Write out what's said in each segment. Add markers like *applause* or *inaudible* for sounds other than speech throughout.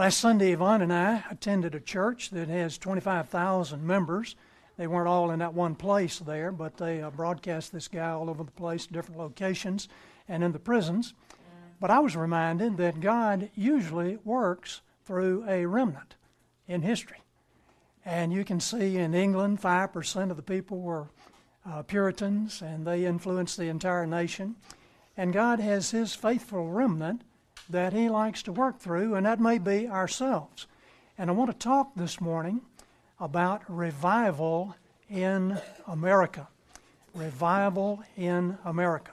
Last Sunday, Yvonne and I attended a church that has 25,000 members. They weren't all in that one place there, but they uh, broadcast this guy all over the place, different locations, and in the prisons. But I was reminded that God usually works through a remnant in history. And you can see in England, 5% of the people were uh, Puritans, and they influenced the entire nation. And God has His faithful remnant that He likes to work through, and that may be ourselves. And I want to talk this morning about revival in America. Revival in America.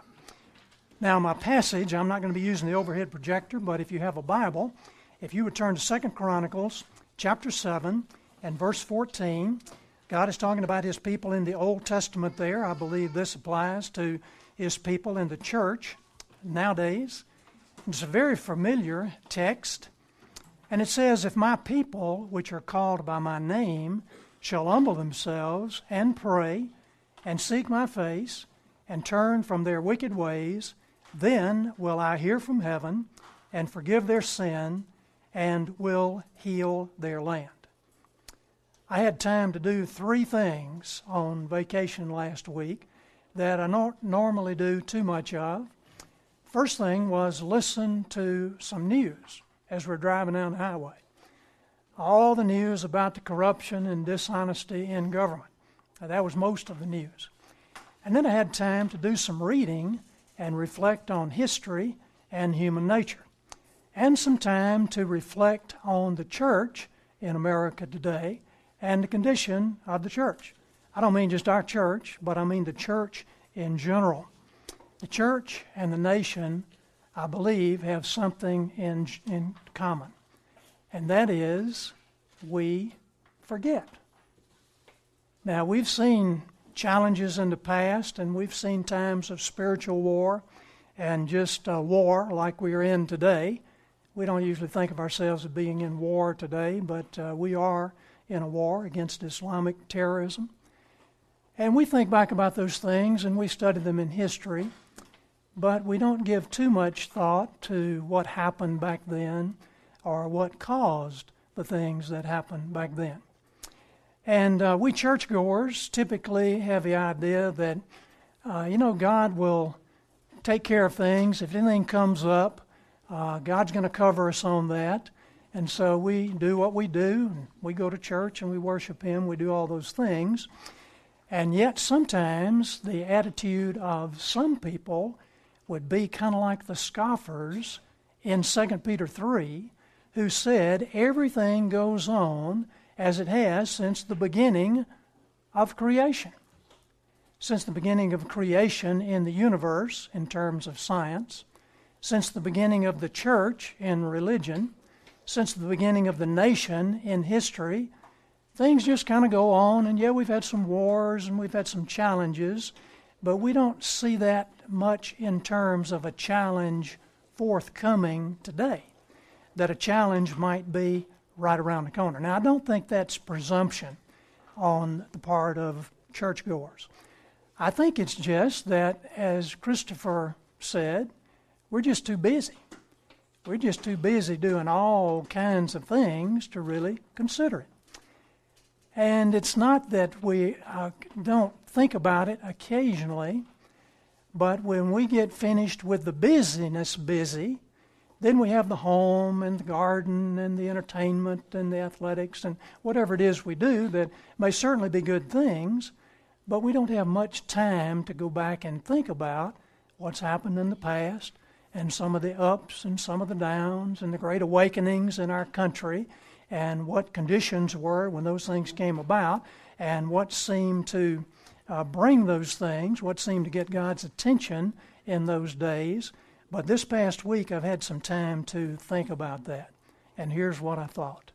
Now, my passage, I'm not going to be using the overhead projector, but if you have a Bible, if you would turn to Second Chronicles chapter 7 and verse 14, God is talking about his people in the Old Testament there. I believe this applies to his people in the church nowadays. It's a very familiar text. And it says, If my people, which are called by my name, shall humble themselves and pray and seek my face and turn from their wicked ways, then will I hear from heaven and forgive their sin and will heal their land. I had time to do three things on vacation last week that I don't normally do too much of. First thing was listen to some news as we're driving down the highway. All the news about the corruption and dishonesty in government. Now, that was most of the news. And then I had time to do some reading and reflect on history and human nature, and some time to reflect on the church in America today and the condition of the church. I don't mean just our church, but I mean the church in general. The church and the nation, I believe, have something in, in common, and that is we forget. Now, we've seen challenges in the past, and we've seen times of spiritual war and just uh, war like we are in today. We don't usually think of ourselves as being in war today, but uh, we are in a war against Islamic terrorism. And we think back about those things and we study them in history, but we don't give too much thought to what happened back then or what caused the things that happened back then. And uh, we churchgoers typically have the idea that, uh, you know, God will take care of things. If anything comes up, uh, God's going to cover us on that. And so we do what we do. We go to church and we worship Him. We do all those things. And yet, sometimes the attitude of some people would be kind of like the scoffers in 2 Peter 3, who said, Everything goes on as it has since the beginning of creation. Since the beginning of creation in the universe, in terms of science, since the beginning of the church in religion, since the beginning of the nation in history. Things just kind of go on, and yeah, we've had some wars and we've had some challenges, but we don't see that much in terms of a challenge forthcoming today. That a challenge might be right around the corner. Now, I don't think that's presumption on the part of churchgoers. I think it's just that, as Christopher said, we're just too busy. We're just too busy doing all kinds of things to really consider it. And it's not that we uh, don't think about it occasionally, but when we get finished with the busyness busy, then we have the home and the garden and the entertainment and the athletics and whatever it is we do that may certainly be good things, but we don't have much time to go back and think about what's happened in the past and some of the ups and some of the downs and the great awakenings in our country and what conditions were when those things came about and what seemed to uh, bring those things, what seemed to get God's attention in those days. But this past week, I've had some time to think about that. And here's what I thought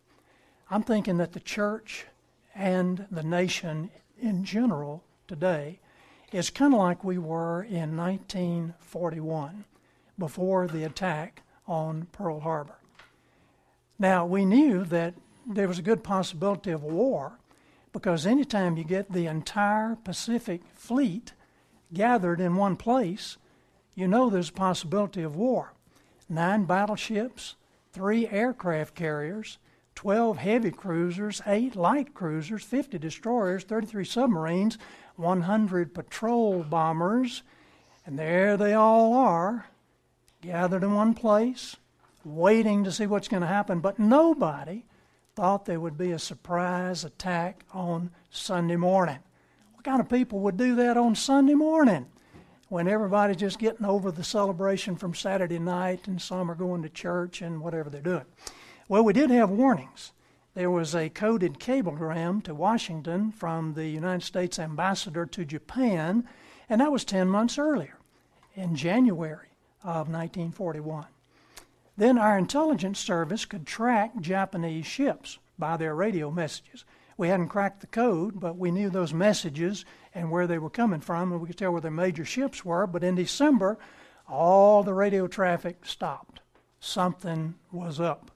I'm thinking that the church and the nation in general today is kind of like we were in 1941 before the attack on Pearl Harbor. Now, we knew that there was a good possibility of war because anytime you get the entire Pacific fleet gathered in one place, you know there's a possibility of war. Nine battleships, three aircraft carriers, 12 heavy cruisers, 8 light cruisers, 50 destroyers, 33 submarines, 100 patrol bombers, and there they all are, gathered in one place, waiting to see what's going to happen. But nobody thought there would be a surprise attack on Sunday morning. What kind of people would do that on Sunday morning? When everybody's just getting over the celebration from Saturday night and some are going to church and whatever they're doing. Well, we did have warnings. There was a coded cablegram to Washington from the United States ambassador to Japan, and that was 10 months earlier, in January of 1941. Then our intelligence service could track Japanese ships by their radio messages. We hadn't cracked the code, but we knew those messages and where they were coming from, and we could tell where their major ships were. But in December, all the radio traffic stopped. Something was up.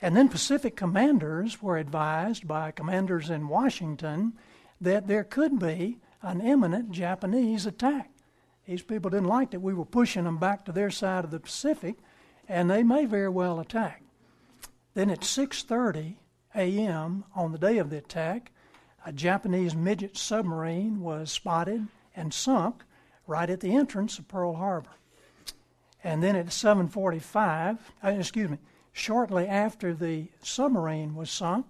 And then Pacific commanders were advised by commanders in Washington that there could be an imminent Japanese attack. These people didn't like that we were pushing them back to their side of the Pacific, and they may very well attack. Then at 6:30 a.m. on the day of the attack, a Japanese midget submarine was spotted and sunk right at the entrance of Pearl Harbor. And then at 7:45, uh, excuse me, shortly after the submarine was sunk,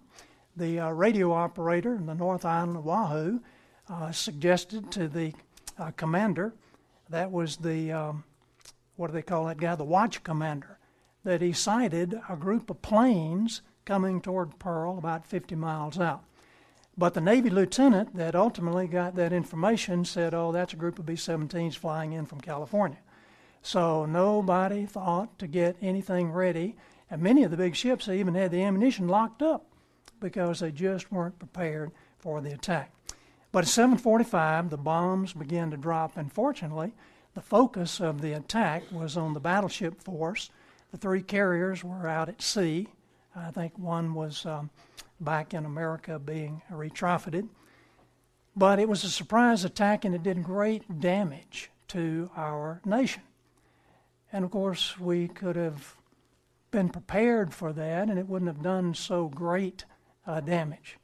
the uh, radio operator in the North Island of Oahu uh, suggested to the uh, commander, that was the, um, what do they call that guy, the watch commander, that he sighted a group of planes coming toward Pearl about 50 miles out. But the Navy lieutenant that ultimately got that information said, oh, that's a group of B 17s flying in from California. So nobody thought to get anything ready and many of the big ships even had the ammunition locked up because they just weren't prepared for the attack. But at 7:45, the bombs began to drop, and fortunately, the focus of the attack was on the battleship force. The three carriers were out at sea. I think one was um, back in America being retrofitted. But it was a surprise attack, and it did great damage to our nation. And of course, we could have been prepared for that and it wouldn't have done so great uh, damage.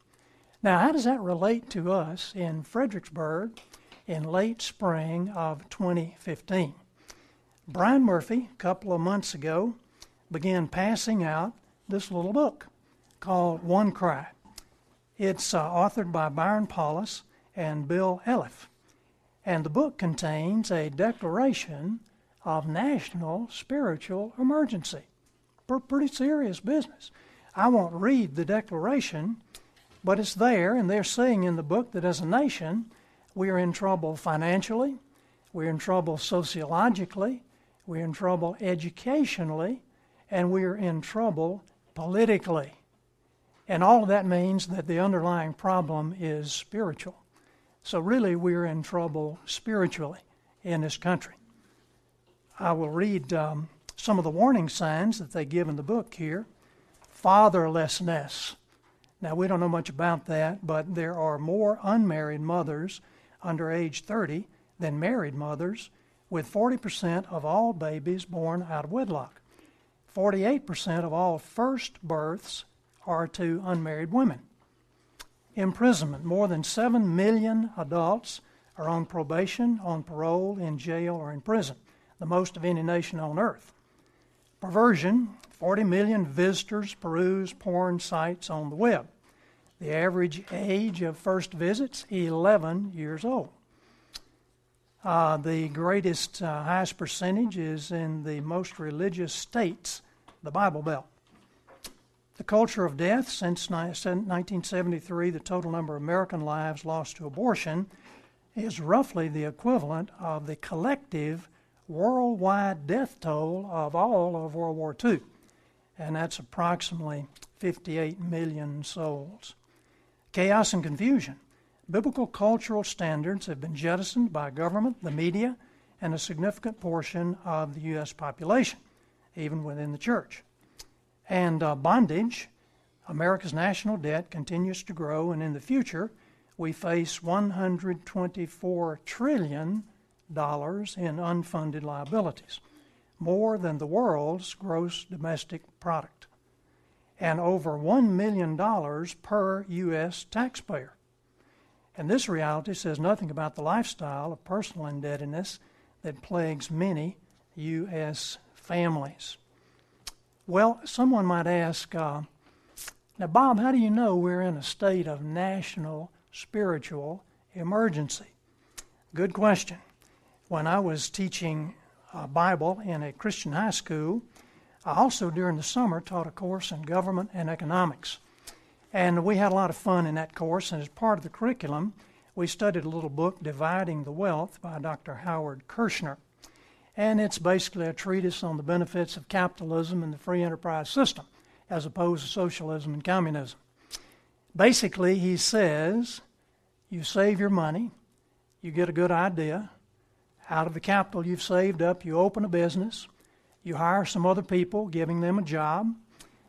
Now, how does that relate to us in Fredericksburg in late spring of 2015? Brian Murphy, a couple of months ago, began passing out this little book called One Cry. It's uh, authored by Byron Paulus and Bill Elliff. And the book contains a declaration of national spiritual emergency pretty serious business. I won't read the declaration, but it's there, and they're saying in the book that as a nation, we are in trouble financially, we're in trouble sociologically, we're in trouble educationally, and we're in trouble politically. And all of that means that the underlying problem is spiritual. So, really, we're in trouble spiritually in this country. I will read um, some of the warning signs that they give in the book here. Fatherlessness. Now, we don't know much about that, but there are more unmarried mothers under age 30 than married mothers, with 40% of all babies born out of wedlock. 48% of all first births are to unmarried women. Imprisonment. More than 7 million adults are on probation, on parole, in jail, or in prison, the most of any nation on earth. Perversion 40 million visitors peruse porn sites on the web. The average age of first visits 11 years old. Uh, the greatest, uh, highest percentage is in the most religious states, the Bible Belt. The culture of death since 1973, the total number of American lives lost to abortion is roughly the equivalent of the collective worldwide death toll of all of World War II, and that's approximately 58 million souls. Chaos and confusion. Biblical cultural standards have been jettisoned by government, the media, and a significant portion of the U.S. population, even within the church. And uh, bondage. America's national debt continues to grow, and in the future, we face 124 trillion dollars in unfunded liabilities. more than the world's gross domestic product and over $1 million per U.S. taxpayer. And this reality says nothing about the lifestyle of personal indebtedness that plagues many U.S. families. Well, someone might ask, uh, now, Bob, how do you know we're in a state of national spiritual emergency? Good question. When I was teaching uh, Bible in a Christian high school, I also during the summer taught a course in government and economics. And we had a lot of fun in that course, and as part of the curriculum, we studied a little book, Dividing the Wealth, by Dr. Howard Kershner. And it's basically a treatise on the benefits of capitalism and the free enterprise system as opposed to socialism and communism. Basically, he says you save your money, you get a good idea. Out of the capital you've saved up, you open a business, you hire some other people, giving them a job,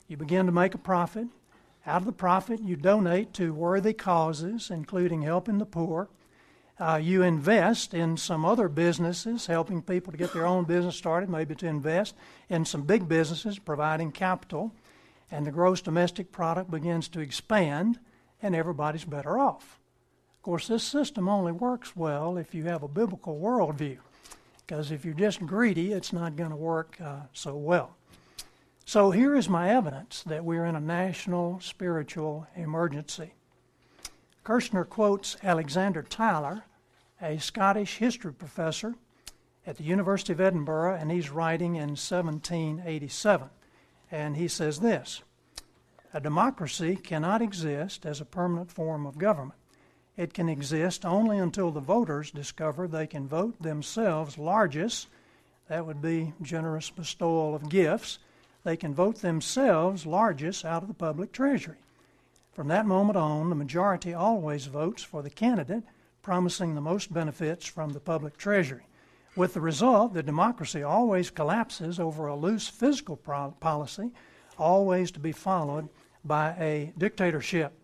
you begin to make a profit. Out of the profit, you donate to worthy causes, including helping the poor. Uh, you invest in some other businesses, helping people to get their own business started, maybe to invest in some big businesses, providing capital and the gross domestic product begins to expand, and everybody's better off. Of course, this system only works well if you have a biblical worldview, because if you're just greedy, it's not going to work uh, so well. So here is my evidence that we're in a national spiritual emergency. Kershner quotes Alexander Tyler, a Scottish history professor at the University of Edinburgh, and he's writing in 1787. And he says this A democracy cannot exist as a permanent form of government. It can exist only until the voters discover they can vote themselves largest. that would be generous bestowal of gifts. They can vote themselves largest out of the public treasury. From that moment on, the majority always votes for the candidate promising the most benefits from the public treasury with the result that democracy always collapses over a loose fiscal pro- policy, always to be followed by a dictatorship.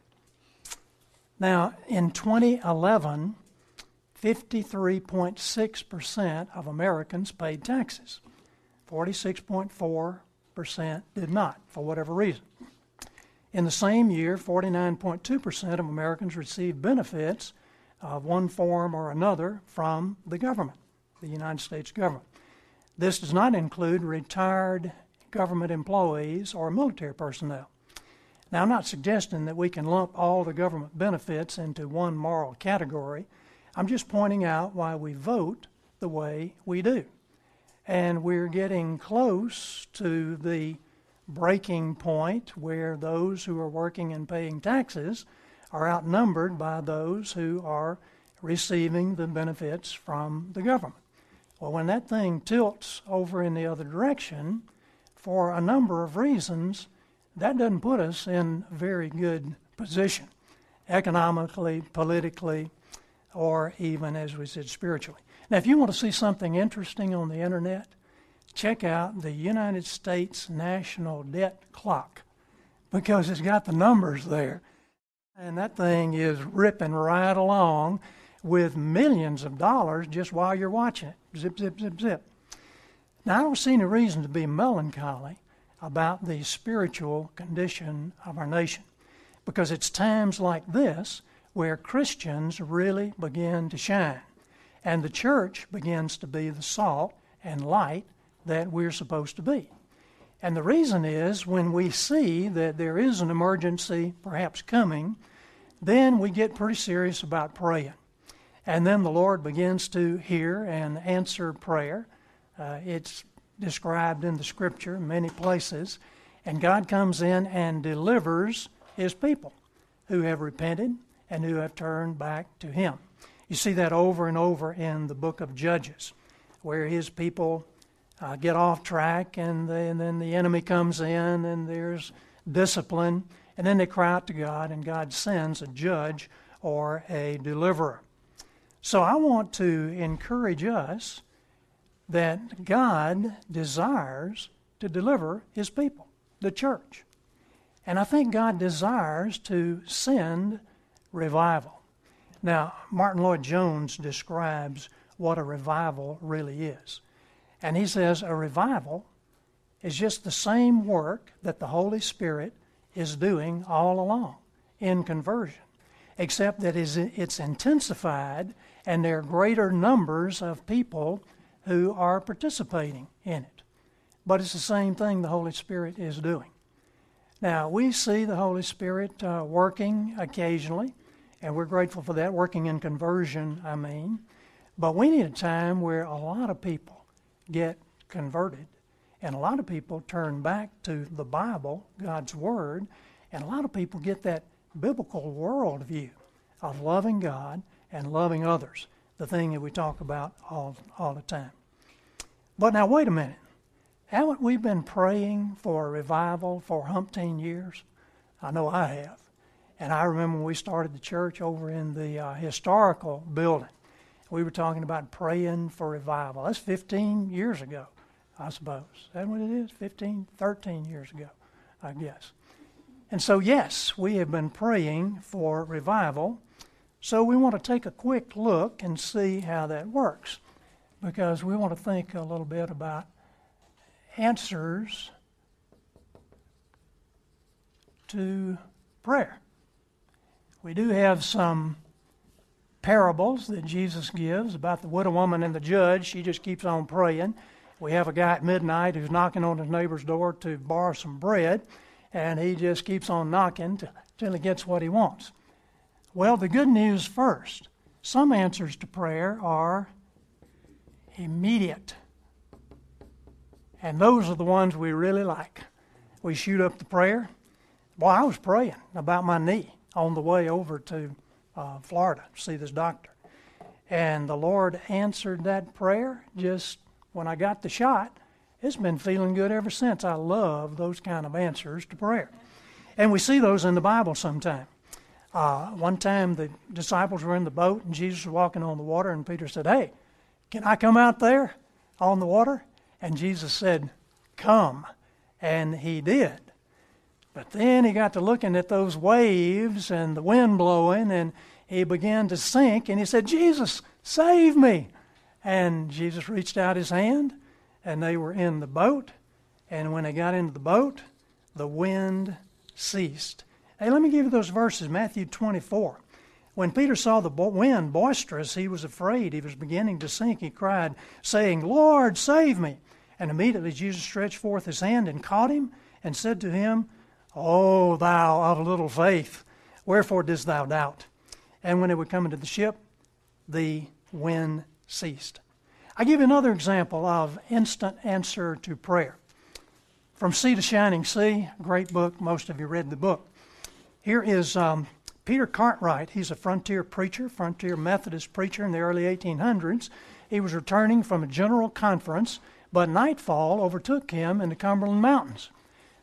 Now, in 2011, 53.6% of Americans paid taxes. 46.4% did not, for whatever reason. In the same year, 49.2% of Americans received benefits of one form or another from the government the United States government. This does not include retired government employees or military personnel. Now, I'm not suggesting that we can lump all the government benefits into one moral category. I'm just pointing out why we vote the way we do. And we're getting close to the breaking point where those who are working and paying taxes are outnumbered by those who are receiving the benefits from the government. Well, when that thing tilts over in the other direction, for a number of reasons, that doesn't put us in very good position, economically, politically, or even, as we said, spiritually. Now, if you want to see something interesting on the internet, check out the United States National Debt Clock because it's got the numbers there. And that thing is ripping right along with millions of dollars just while you're watching it. Zip, zip, zip, zip. Now, I don't see any reason to be melancholy about the spiritual condition of our nation because it's times like this where Christians really begin to shine and the church begins to be the salt and light that we're supposed to be. And the reason is when we see that there is an emergency perhaps coming, then we get pretty serious about praying. And then the Lord begins to hear and answer prayer. Uh, it's described in the scripture many places. And God comes in and delivers his people who have repented and who have turned back to him. You see that over and over in the book of Judges, where his people uh, get off track and, they, and then the enemy comes in and there's discipline. And then they cry out to God, and God sends a judge or a deliverer. So I want to encourage us that God desires to deliver his people, the church. And I think God desires to send revival. Now, Martyn Lloyd-Jones describes what a revival really is. And he says a revival is just the same work that the Holy Spirit is doing all along in conversion, except that it's intensified and there are greater numbers of people who are participating in it. But it's the same thing the Holy Spirit is doing. Now, we see the Holy Spirit uh, working occasionally, and we're grateful for that, working in conversion, I mean. But we need a time where a lot of people get converted, and a lot of people turn back to the Bible, God's Word, and a lot of people get that biblical worldview of loving God and loving others, the thing that we talk about all, all the time. But now, wait a minute. Haven't we been praying for a revival for umpteen years? I know I have. And I remember when we started the church over in the uh, historical building, we were talking about praying for revival. That's 15 years ago, I suppose. Is that what it is? 15, 13 years ago, I guess. And so, yes, we have been praying for revival. So, we want to take a quick look and see how that works because we want to think a little bit about answers to prayer. We do have some parables that Jesus gives about the widow woman and the judge. She just keeps on praying. We have a guy at midnight who's knocking on his neighbor's door to borrow some bread, and he just keeps on knocking till he gets what he wants. Well, the good news first some answers to prayer are immediate. And those are the ones we really like. We shoot up the prayer. Well, I was praying about my knee on the way over to uh, Florida to see this doctor. And the Lord answered that prayer just when I got the shot. It's been feeling good ever since. I love those kind of answers to prayer. And we see those in the Bible sometime. Uh, one time the disciples were in the boat and Jesus was walking on the water, and Peter said, Hey, can I come out there on the water? And Jesus said, Come. And he did. But then he got to looking at those waves and the wind blowing, and he began to sink, and he said, Jesus, save me. And Jesus reached out his hand, and they were in the boat. And when they got into the boat, the wind ceased. Hey, let me give you those verses Matthew 24. When Peter saw the wind boisterous, he was afraid. He was beginning to sink. He cried, saying, Lord, save me. And immediately Jesus stretched forth his hand and caught him and said to him, O thou of little faith, wherefore didst thou doubt? And when they would come into the ship, the wind ceased. I give you another example of instant answer to prayer. From Sea to Shining Sea, great book. Most of you read the book. Here is um, Peter Cartwright, he's a frontier preacher, frontier Methodist preacher in the early 1800s. He was returning from a general conference, but nightfall overtook him in the Cumberland Mountains.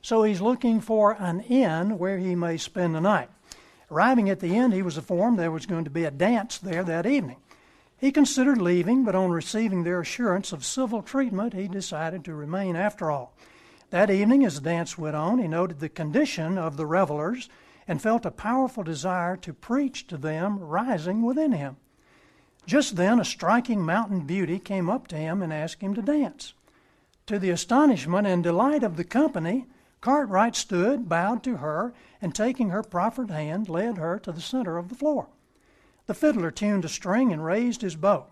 So he's looking for an inn where he may spend the night. Arriving at the inn, he was informed there was going to be a dance there that evening. He considered leaving, but on receiving their assurance of civil treatment, he decided to remain after all. That evening, as the dance went on, he noted the condition of the revelers and felt a powerful desire to preach to them rising within him. Just then, a striking mountain beauty came up to him and asked him to dance. To the astonishment and delight of the company, Cartwright stood, bowed to her, and taking her proffered hand, led her to the center of the floor. The fiddler tuned a string and raised his bow,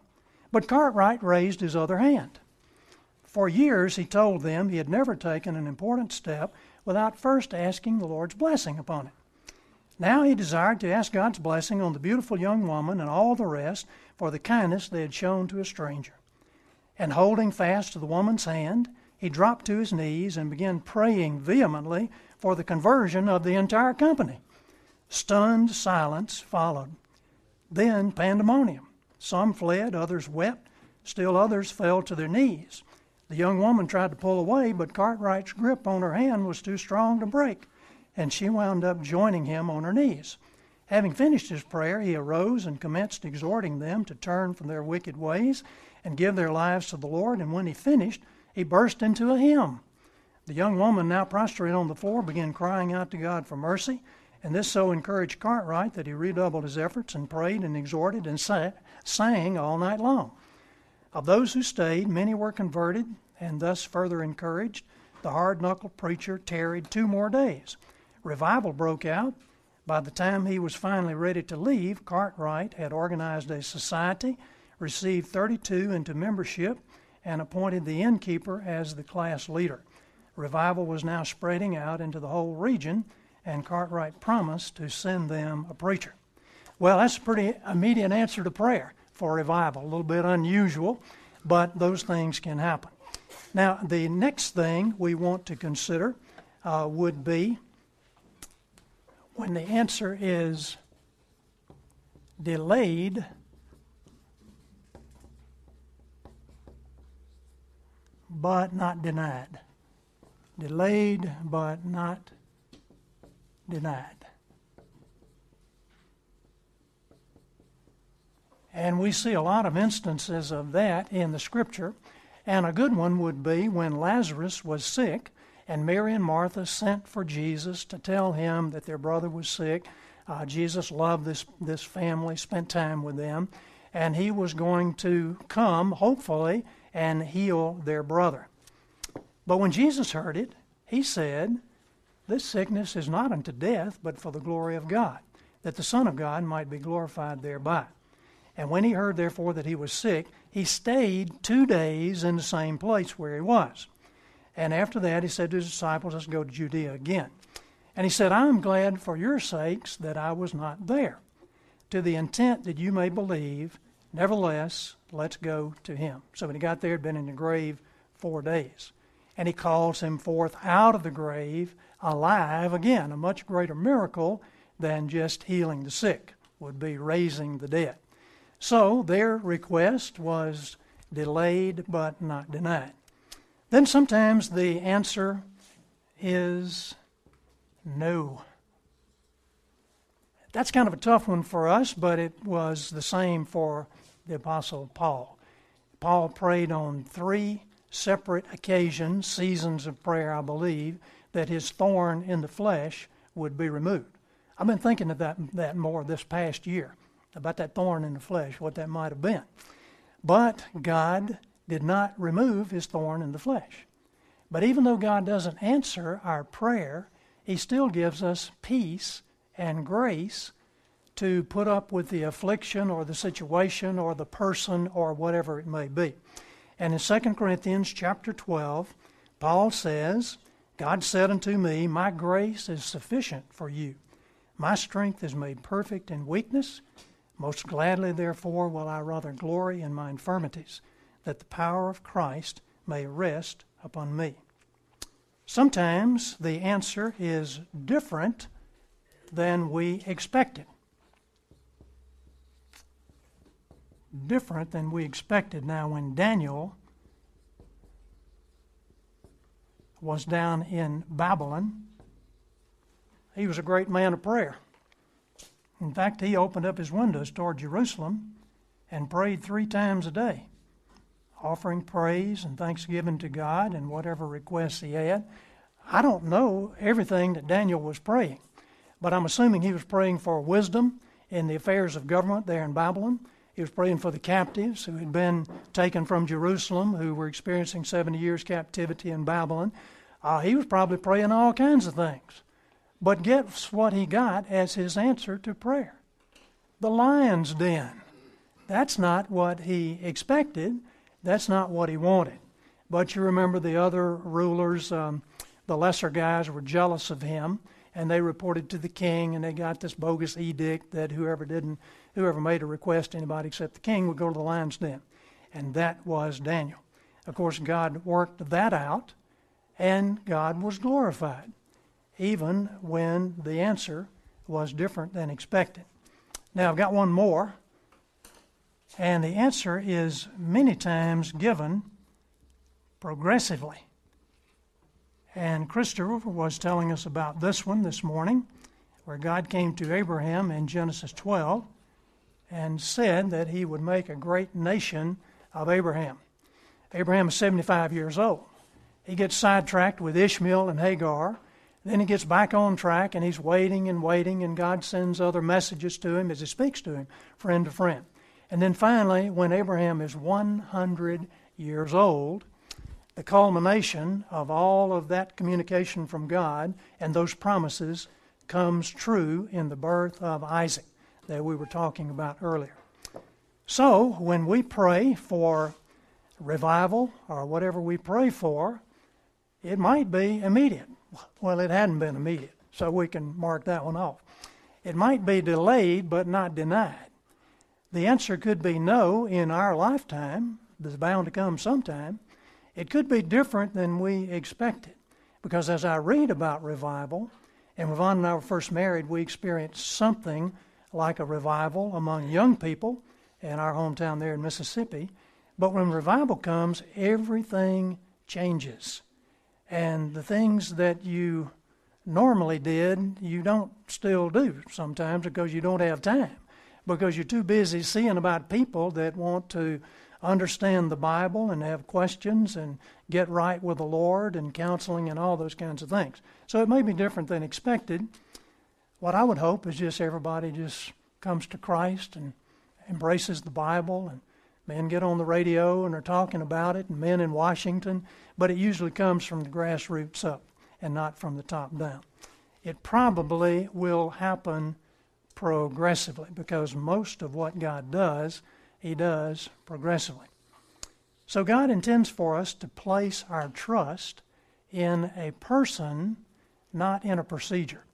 but Cartwright raised his other hand. For years, he told them he had never taken an important step without first asking the Lord's blessing upon it. Now he desired to ask God's blessing on the beautiful young woman and all the rest for the kindness they had shown to a stranger. And holding fast to the woman's hand, he dropped to his knees and began praying vehemently for the conversion of the entire company. Stunned silence followed. Then pandemonium. Some fled, others wept, still others fell to their knees. The young woman tried to pull away, but Cartwright's grip on her hand was too strong to break and she wound up joining him on her knees. Having finished his prayer, he arose and commenced exhorting them to turn from their wicked ways and give their lives to the Lord. And when he finished, he burst into a hymn. The young woman, now prostrate on the floor, began crying out to God for mercy, and this so encouraged Cartwright that he redoubled his efforts and prayed and exhorted and sang all night long. Of those who stayed, many were converted, and thus further encouraged. The hard knuckled preacher tarried two more days. Revival broke out. By the time he was finally ready to leave, Cartwright had organized a society, received 32 into membership, and appointed the innkeeper as the class leader. Revival was now spreading out into the whole region, and Cartwright promised to send them a preacher. Well, that's a pretty immediate answer to prayer for revival. A little bit unusual, but those things can happen. Now, the next thing we want to consider uh, would be when the answer is delayed. But not denied. Delayed but not denied. And we see a lot of instances of that in the scripture. And a good one would be when Lazarus was sick and Mary and Martha sent for Jesus to tell him that their brother was sick. Uh, Jesus loved this, this family, spent time with them, and he was going to come, hopefully, and heal their brother. But when Jesus heard it, he said, This sickness is not unto death, but for the glory of God, that the Son of God might be glorified thereby. And when he heard, therefore, that he was sick, he stayed two days in the same place where he was. And after that, he said to his disciples, Let's go to Judea again. And he said, I am glad for your sakes that I was not there, to the intent that you may believe. Nevertheless, let's go to him. So when he got there, he'd been in the grave four days. And he calls him forth out of the grave alive again, a much greater miracle than just healing the sick, would be raising the dead. So their request was delayed but not denied. Then sometimes the answer is no. That's kind of a tough one for us, but it was the same for the Apostle Paul. Paul prayed on three separate occasions, seasons of prayer, I believe, that his thorn in the flesh would be removed. I've been thinking of that, that more this past year about that thorn in the flesh, what that might have been. But God did not remove his thorn in the flesh. But even though God doesn't answer our prayer, he still gives us peace and grace to put up with the affliction or the situation or the person or whatever it may be. And in 2 Corinthians chapter 12, Paul says, God said unto me, My grace is sufficient for you. My strength is made perfect in weakness. Most gladly, therefore, will I rather glory in my infirmities, that the power of Christ may rest upon me. Sometimes the answer is different than we expected. Different than we expected. Now, when Daniel was down in Babylon, he was a great man of prayer. In fact, he opened up his windows toward Jerusalem and prayed three times a day, offering praise and thanksgiving to God and whatever requests he had. I don't know everything that Daniel was praying, but I'm assuming he was praying for wisdom in the affairs of government there in Babylon. He was praying for the captives who had been taken from Jerusalem, who were experiencing 70 years captivity in Babylon. Uh, he was probably praying all kinds of things. But guess what he got as his answer to prayer? The lion's den. That's not what he expected. That's not what he wanted. But you remember the other rulers, um, the lesser guys, were jealous of him, and they reported to the king, and they got this bogus edict that whoever didn't, whoever made a request anybody except the king would go to the lion's den, and that was Daniel. Of course, God worked that out, and God was glorified even when the answer was different than expected. Now, I've got one more, and the answer is many times given progressively. And Christopher was telling us about this one this morning, where God came to Abraham in Genesis 12 and said that he would make a great nation of Abraham. Abraham is 75 years old. He gets sidetracked with Ishmael and Hagar then he gets back on track and he's waiting and waiting, and God sends other messages to him as he speaks to him, friend to friend. And then finally, when Abraham is 100 years old, the culmination of all of that communication from God and those promises comes true in the birth of Isaac that we were talking about earlier. So, when we pray for revival or whatever we pray for, it might be immediate. Well, it hadn't been immediate, so we can mark that one off. It might be delayed but not denied. The answer could be no in our lifetime, it's bound to come sometime. It could be different than we expected. Because as I read about revival, and Yvonne and I were first married, we experienced something like a revival among young people in our hometown there in Mississippi. But when revival comes, everything changes. And the things that you normally did, you don't still do sometimes because you don't have time, because you're too busy seeing about people that want to understand the Bible and have questions and get right with the Lord and counseling and all those kinds of things. So it may be different than expected. What I would hope is just everybody just comes to Christ and embraces the Bible and Men get on the radio and are talking about it, and men in Washington, but it usually comes from the grassroots up and not from the top down. It probably will happen progressively because most of what God does, He does progressively. So God intends for us to place our trust in a person, not in a procedure.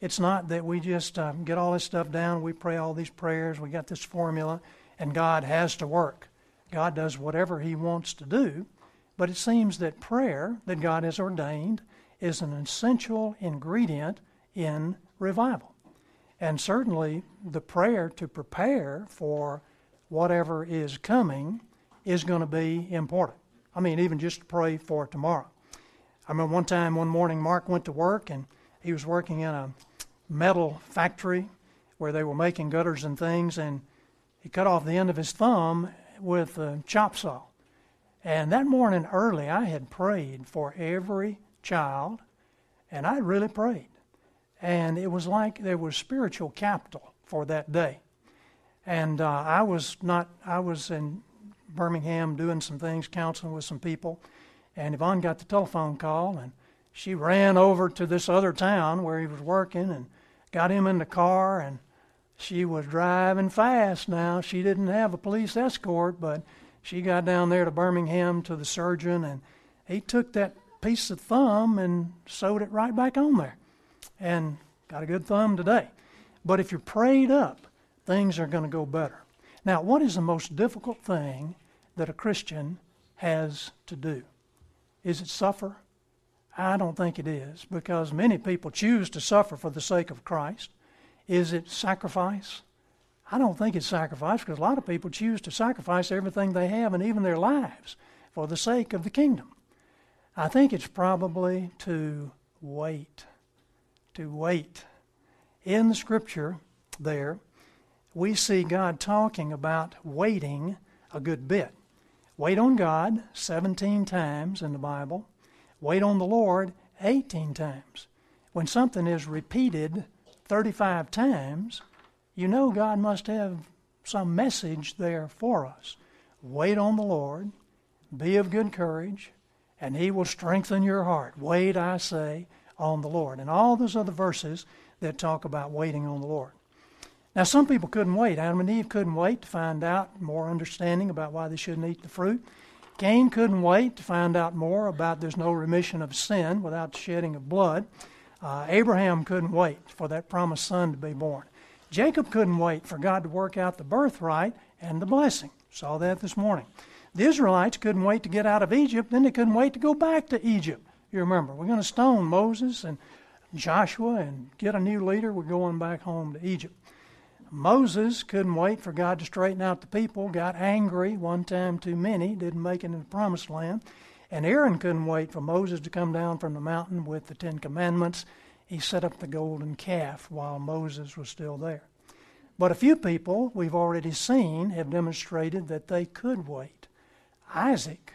It's not that we just um, get all this stuff down, we pray all these prayers, we got this formula, and God has to work. God does whatever He wants to do, but it seems that prayer that God has ordained is an essential ingredient in revival. And certainly the prayer to prepare for whatever is coming is going to be important. I mean, even just to pray for tomorrow. I remember one time, one morning, Mark went to work and he was working in a metal factory where they were making gutters and things, and he cut off the end of his thumb with a chop saw. And that morning early, I had prayed for every child, and I really prayed. And it was like there was spiritual capital for that day. And uh, I was not, I was in Birmingham doing some things, counseling with some people. And Yvonne got the telephone call, and she ran over to this other town where he was working and got him in the car and she was driving fast now. She didn't have a police escort, but she got down there to Birmingham to the surgeon, and he took that piece of thumb and sewed it right back on there. And got a good thumb today. But if you're prayed up, things are going to go better. Now, what is the most difficult thing that a Christian has to do? Is it suffer? I don't think it is, because many people choose to suffer for the sake of Christ. Is it sacrifice? I don't think it's sacrifice because a lot of people choose to sacrifice everything they have and even their lives for the sake of the kingdom. I think it's probably to wait. To wait. In the scripture, there, we see God talking about waiting a good bit. Wait on God 17 times in the Bible. Wait on the Lord 18 times. When something is repeated 35 times, you know God must have some message there for us. Wait on the Lord, be of good courage, and He will strengthen your heart. Wait, I say, on the Lord. And all those other verses that talk about waiting on the Lord. Now, some people couldn't wait. Adam and Eve couldn't wait to find out more understanding about why they shouldn't eat the fruit. Cain couldn't wait to find out more about there's no remission of sin without the shedding of blood. Uh, Abraham couldn't wait for that promised son to be born. Jacob couldn't wait for God to work out the birthright and the blessing. Saw that this morning. The Israelites couldn't wait to get out of Egypt, then they couldn't wait to go back to Egypt. You remember, we're going to stone Moses and Joshua and get a new leader. We're going back home to Egypt. Moses couldn't wait for God to straighten out the people, got angry one time too many, didn't make it in the promised land. And Aaron couldn't wait for Moses to come down from the mountain with the Ten Commandments. He set up the golden calf while Moses was still there. But a few people we've already seen have demonstrated that they could wait. Isaac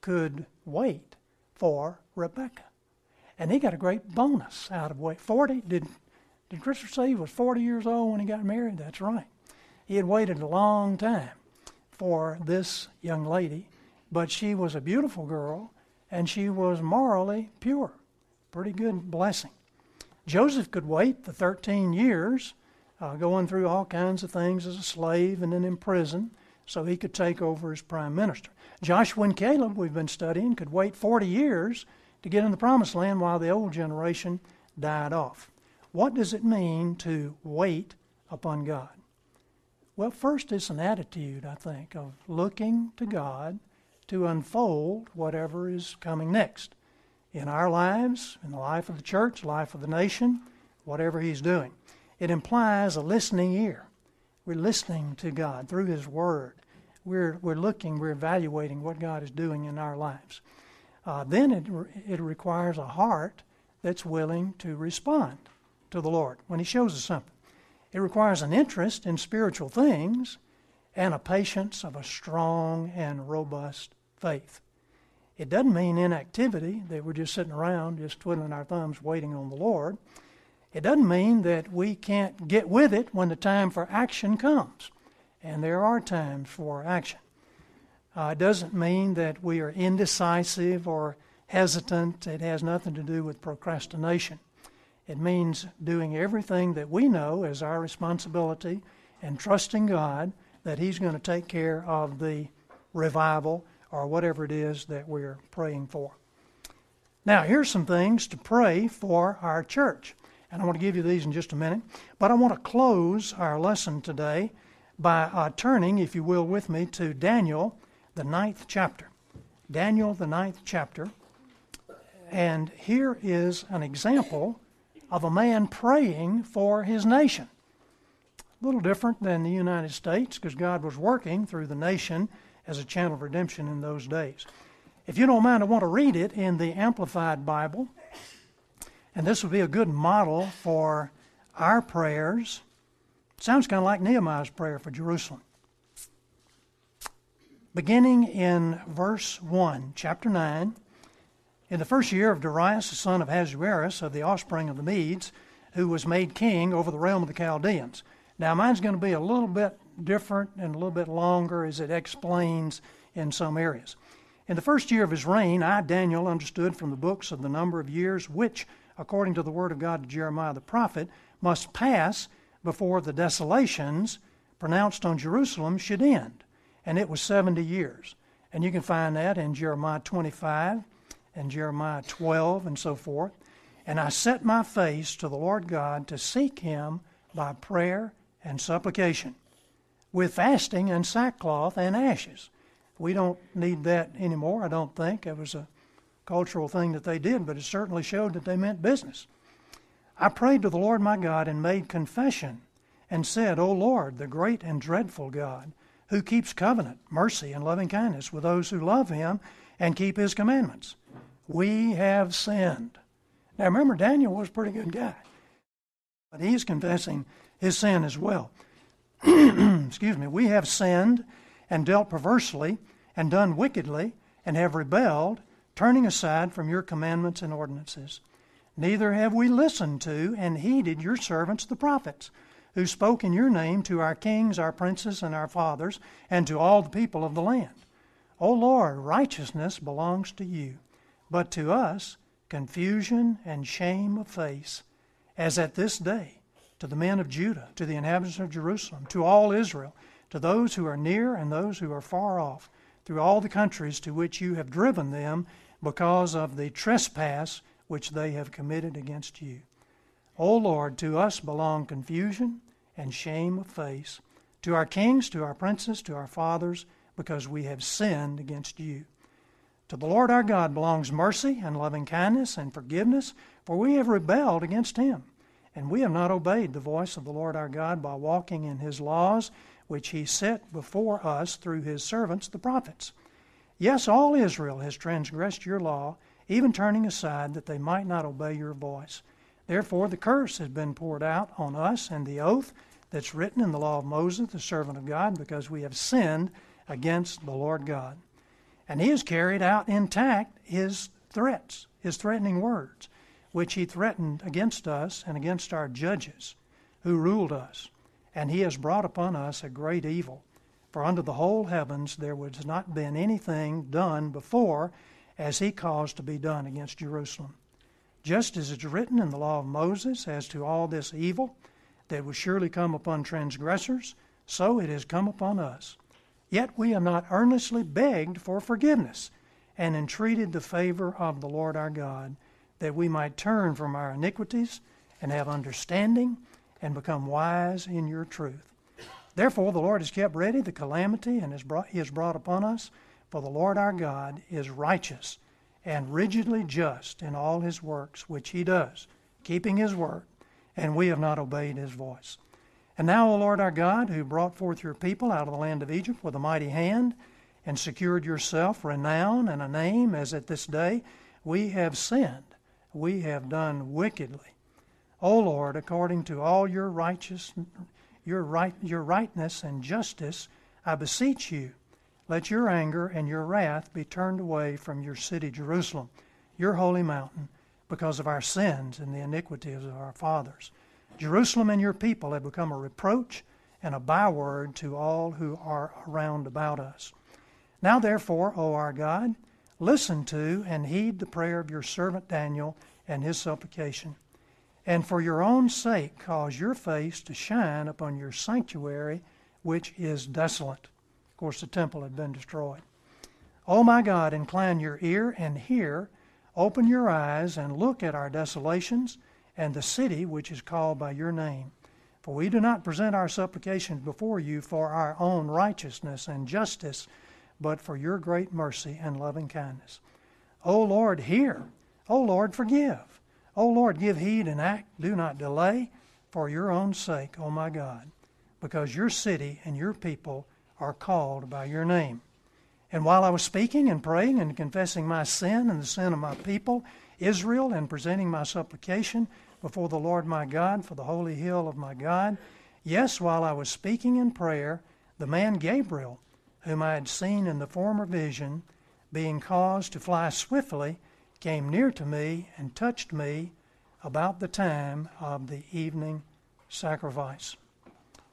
could wait for Rebekah. And he got a great bonus out of wait. 40, did, did Christopher he was 40 years old when he got married? That's right. He had waited a long time for this young lady, but she was a beautiful girl and she was morally pure. Pretty good blessing. Joseph could wait the 13 years, uh, going through all kinds of things as a slave and then in prison, so he could take over as prime minister. Joshua and Caleb, we've been studying, could wait 40 years to get in the promised land while the old generation died off. What does it mean to wait upon God? Well, first, it's an attitude, I think, of looking to God to unfold whatever is coming next in our lives, in the life of the church, life of the nation, whatever He's doing. It implies a listening ear. We're listening to God through His Word. We're, we're looking, we're evaluating what God is doing in our lives. Uh, then it, it requires a heart that's willing to respond to the Lord when He shows us something. It requires an interest in spiritual things and a patience of a strong and robust faith. It doesn't mean inactivity, that we're just sitting around, just twiddling our thumbs, waiting on the Lord. It doesn't mean that we can't get with it when the time for action comes. And there are times for action. Uh, it doesn't mean that we are indecisive or hesitant. It has nothing to do with procrastination. It means doing everything that we know is our responsibility and trusting God that He's going to take care of the revival or whatever it is that we're praying for. Now, here's some things to pray for our church. And I want to give you these in just a minute. But I want to close our lesson today by uh, turning, if you will, with me to Daniel, the ninth chapter. Daniel, the ninth chapter. And here is an example of a man praying for his nation. A little different than the United States because God was working through the nation as a channel of redemption in those days. If you don't mind, I want to read it in the Amplified Bible. And this would be a good model for our prayers. Sounds kind of like Nehemiah's prayer for Jerusalem. Beginning in verse 1, chapter 9. In the first year of Darius, the son of Ahasuerus, of the offspring of the Medes, who was made king over the realm of the Chaldeans. Now, mine's going to be a little bit different and a little bit longer as it explains in some areas. In the first year of his reign, I, Daniel, understood from the books of the number of years which, according to the word of God to Jeremiah the prophet, must pass before the desolations pronounced on Jerusalem should end. And it was 70 years. And you can find that in Jeremiah 25 and Jeremiah 12 and so forth. And I set my face to the Lord God to seek him by prayer and supplication, with fasting and sackcloth and ashes. We don't need that anymore, I don't think. It was a cultural thing that they did, but it certainly showed that they meant business. I prayed to the Lord my God and made confession and said, O Lord, the great and dreadful God, who keeps covenant, mercy, and loving kindness with those who love him and keep his commandments. We have sinned. Now remember, Daniel was a pretty good guy, but he's confessing his sin as well. *clears throat* Excuse me. We have sinned and dealt perversely and done wickedly and have rebelled, turning aside from your commandments and ordinances. Neither have we listened to and heeded your servants the prophets, who spoke in your name to our kings, our princes, and our fathers, and to all the people of the land. O Lord, righteousness belongs to you but to us confusion and shame of face, as at this day, to the men of Judah, to the inhabitants of Jerusalem, to all Israel, to those who are near and those who are far off, through all the countries to which you have driven them because of the trespass which they have committed against you. O Lord, to us belong confusion and shame of face, to our kings, to our princes, to our fathers, because we have sinned against you. To the Lord our God belongs mercy and loving kindness and forgiveness, for we have rebelled against him. And we have not obeyed the voice of the Lord our God by walking in his laws, which he set before us through his servants the prophets. Yes, all Israel has transgressed your law, even turning aside that they might not obey your voice. Therefore, the curse has been poured out on us, and the oath that's written in the law of Moses, the servant of God, because we have sinned against the Lord God. And he has carried out intact his threats, his threatening words, which he threatened against us and against our judges who ruled us. and he has brought upon us a great evil. For under the whole heavens there was not been anything done before as he caused to be done against Jerusalem. Just as it's written in the law of Moses as to all this evil that will surely come upon transgressors, so it has come upon us. Yet we have not earnestly begged for forgiveness and entreated the favor of the Lord our God, that we might turn from our iniquities and have understanding and become wise in your truth. Therefore, the Lord has kept ready the calamity and has brought, he has brought upon us, for the Lord our God is righteous and rigidly just in all his works which he does, keeping his word, and we have not obeyed his voice. And now, O Lord our God, who brought forth your people out of the land of Egypt with a mighty hand, and secured yourself renown and a name, as at this day, we have sinned, we have done wickedly. O Lord, according to all your righteous, your right, your rightness and justice, I beseech you, let your anger and your wrath be turned away from your city, Jerusalem, your holy mountain, because of our sins and the iniquities of our fathers. Jerusalem and your people have become a reproach and a byword to all who are around about us. Now, therefore, O our God, listen to and heed the prayer of your servant Daniel and his supplication. And for your own sake, cause your face to shine upon your sanctuary, which is desolate. Of course, the temple had been destroyed. O my God, incline your ear and hear. Open your eyes and look at our desolations and the city which is called by your name. For we do not present our supplications before you for our own righteousness and justice, but for your great mercy and loving kindness. O Lord, hear. O Lord, forgive. O Lord, give heed and act. Do not delay for your own sake, O my God, because your city and your people are called by your name. And while I was speaking and praying and confessing my sin and the sin of my people, Israel, and presenting my supplication, before the Lord my God for the holy hill of my God. Yes, while I was speaking in prayer, the man Gabriel, whom I had seen in the former vision, being caused to fly swiftly, came near to me and touched me about the time of the evening sacrifice.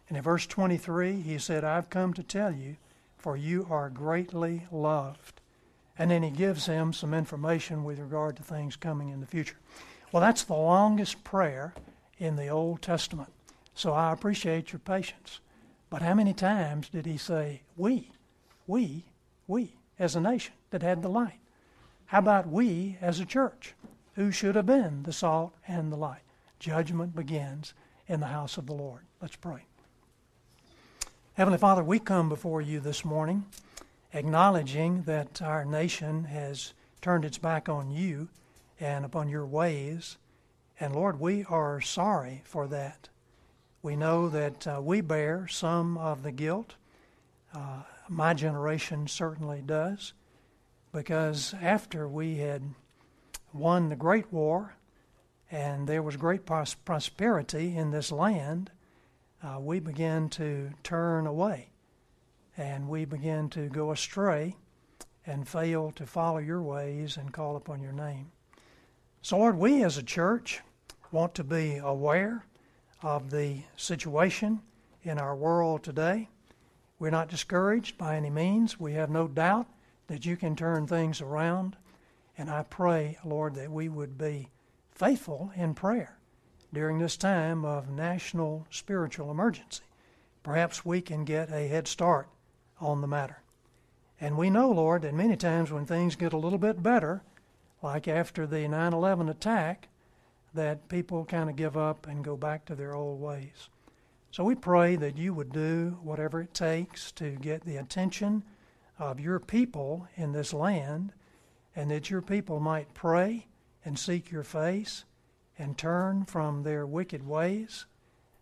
And in verse 23, he said, I've come to tell you, for you are greatly loved. And then he gives him some information with regard to things coming in the future. Well, that's the longest prayer in the Old Testament. So I appreciate your patience. But how many times did he say, we, we, we, as a nation that had the light? How about we as a church who should have been the salt and the light? Judgment begins in the house of the Lord. Let's pray. Heavenly Father, we come before you this morning acknowledging that our nation has turned its back on you and upon your ways. And Lord, we are sorry for that. We know that uh, we bear some of the guilt. Uh, my generation certainly does, because after we had won the Great War and there was great pros- prosperity in this land, uh, we begin to turn away and we begin to go astray and fail to follow your ways and call upon your name. So, Lord, we as a church want to be aware of the situation in our world today. We're not discouraged by any means. We have no doubt that you can turn things around. And I pray, Lord, that we would be faithful in prayer during this time of national spiritual emergency. Perhaps we can get a head start on the matter. And we know, Lord, that many times when things get a little bit better, like after the 9 11 attack, that people kind of give up and go back to their old ways. So we pray that you would do whatever it takes to get the attention of your people in this land, and that your people might pray and seek your face and turn from their wicked ways.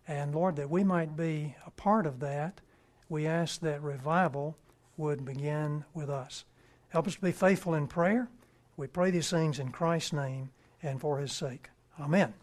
And Lord, that we might be a part of that, we ask that revival would begin with us. Help us to be faithful in prayer. We pray these things in Christ's name and for his sake. Amen.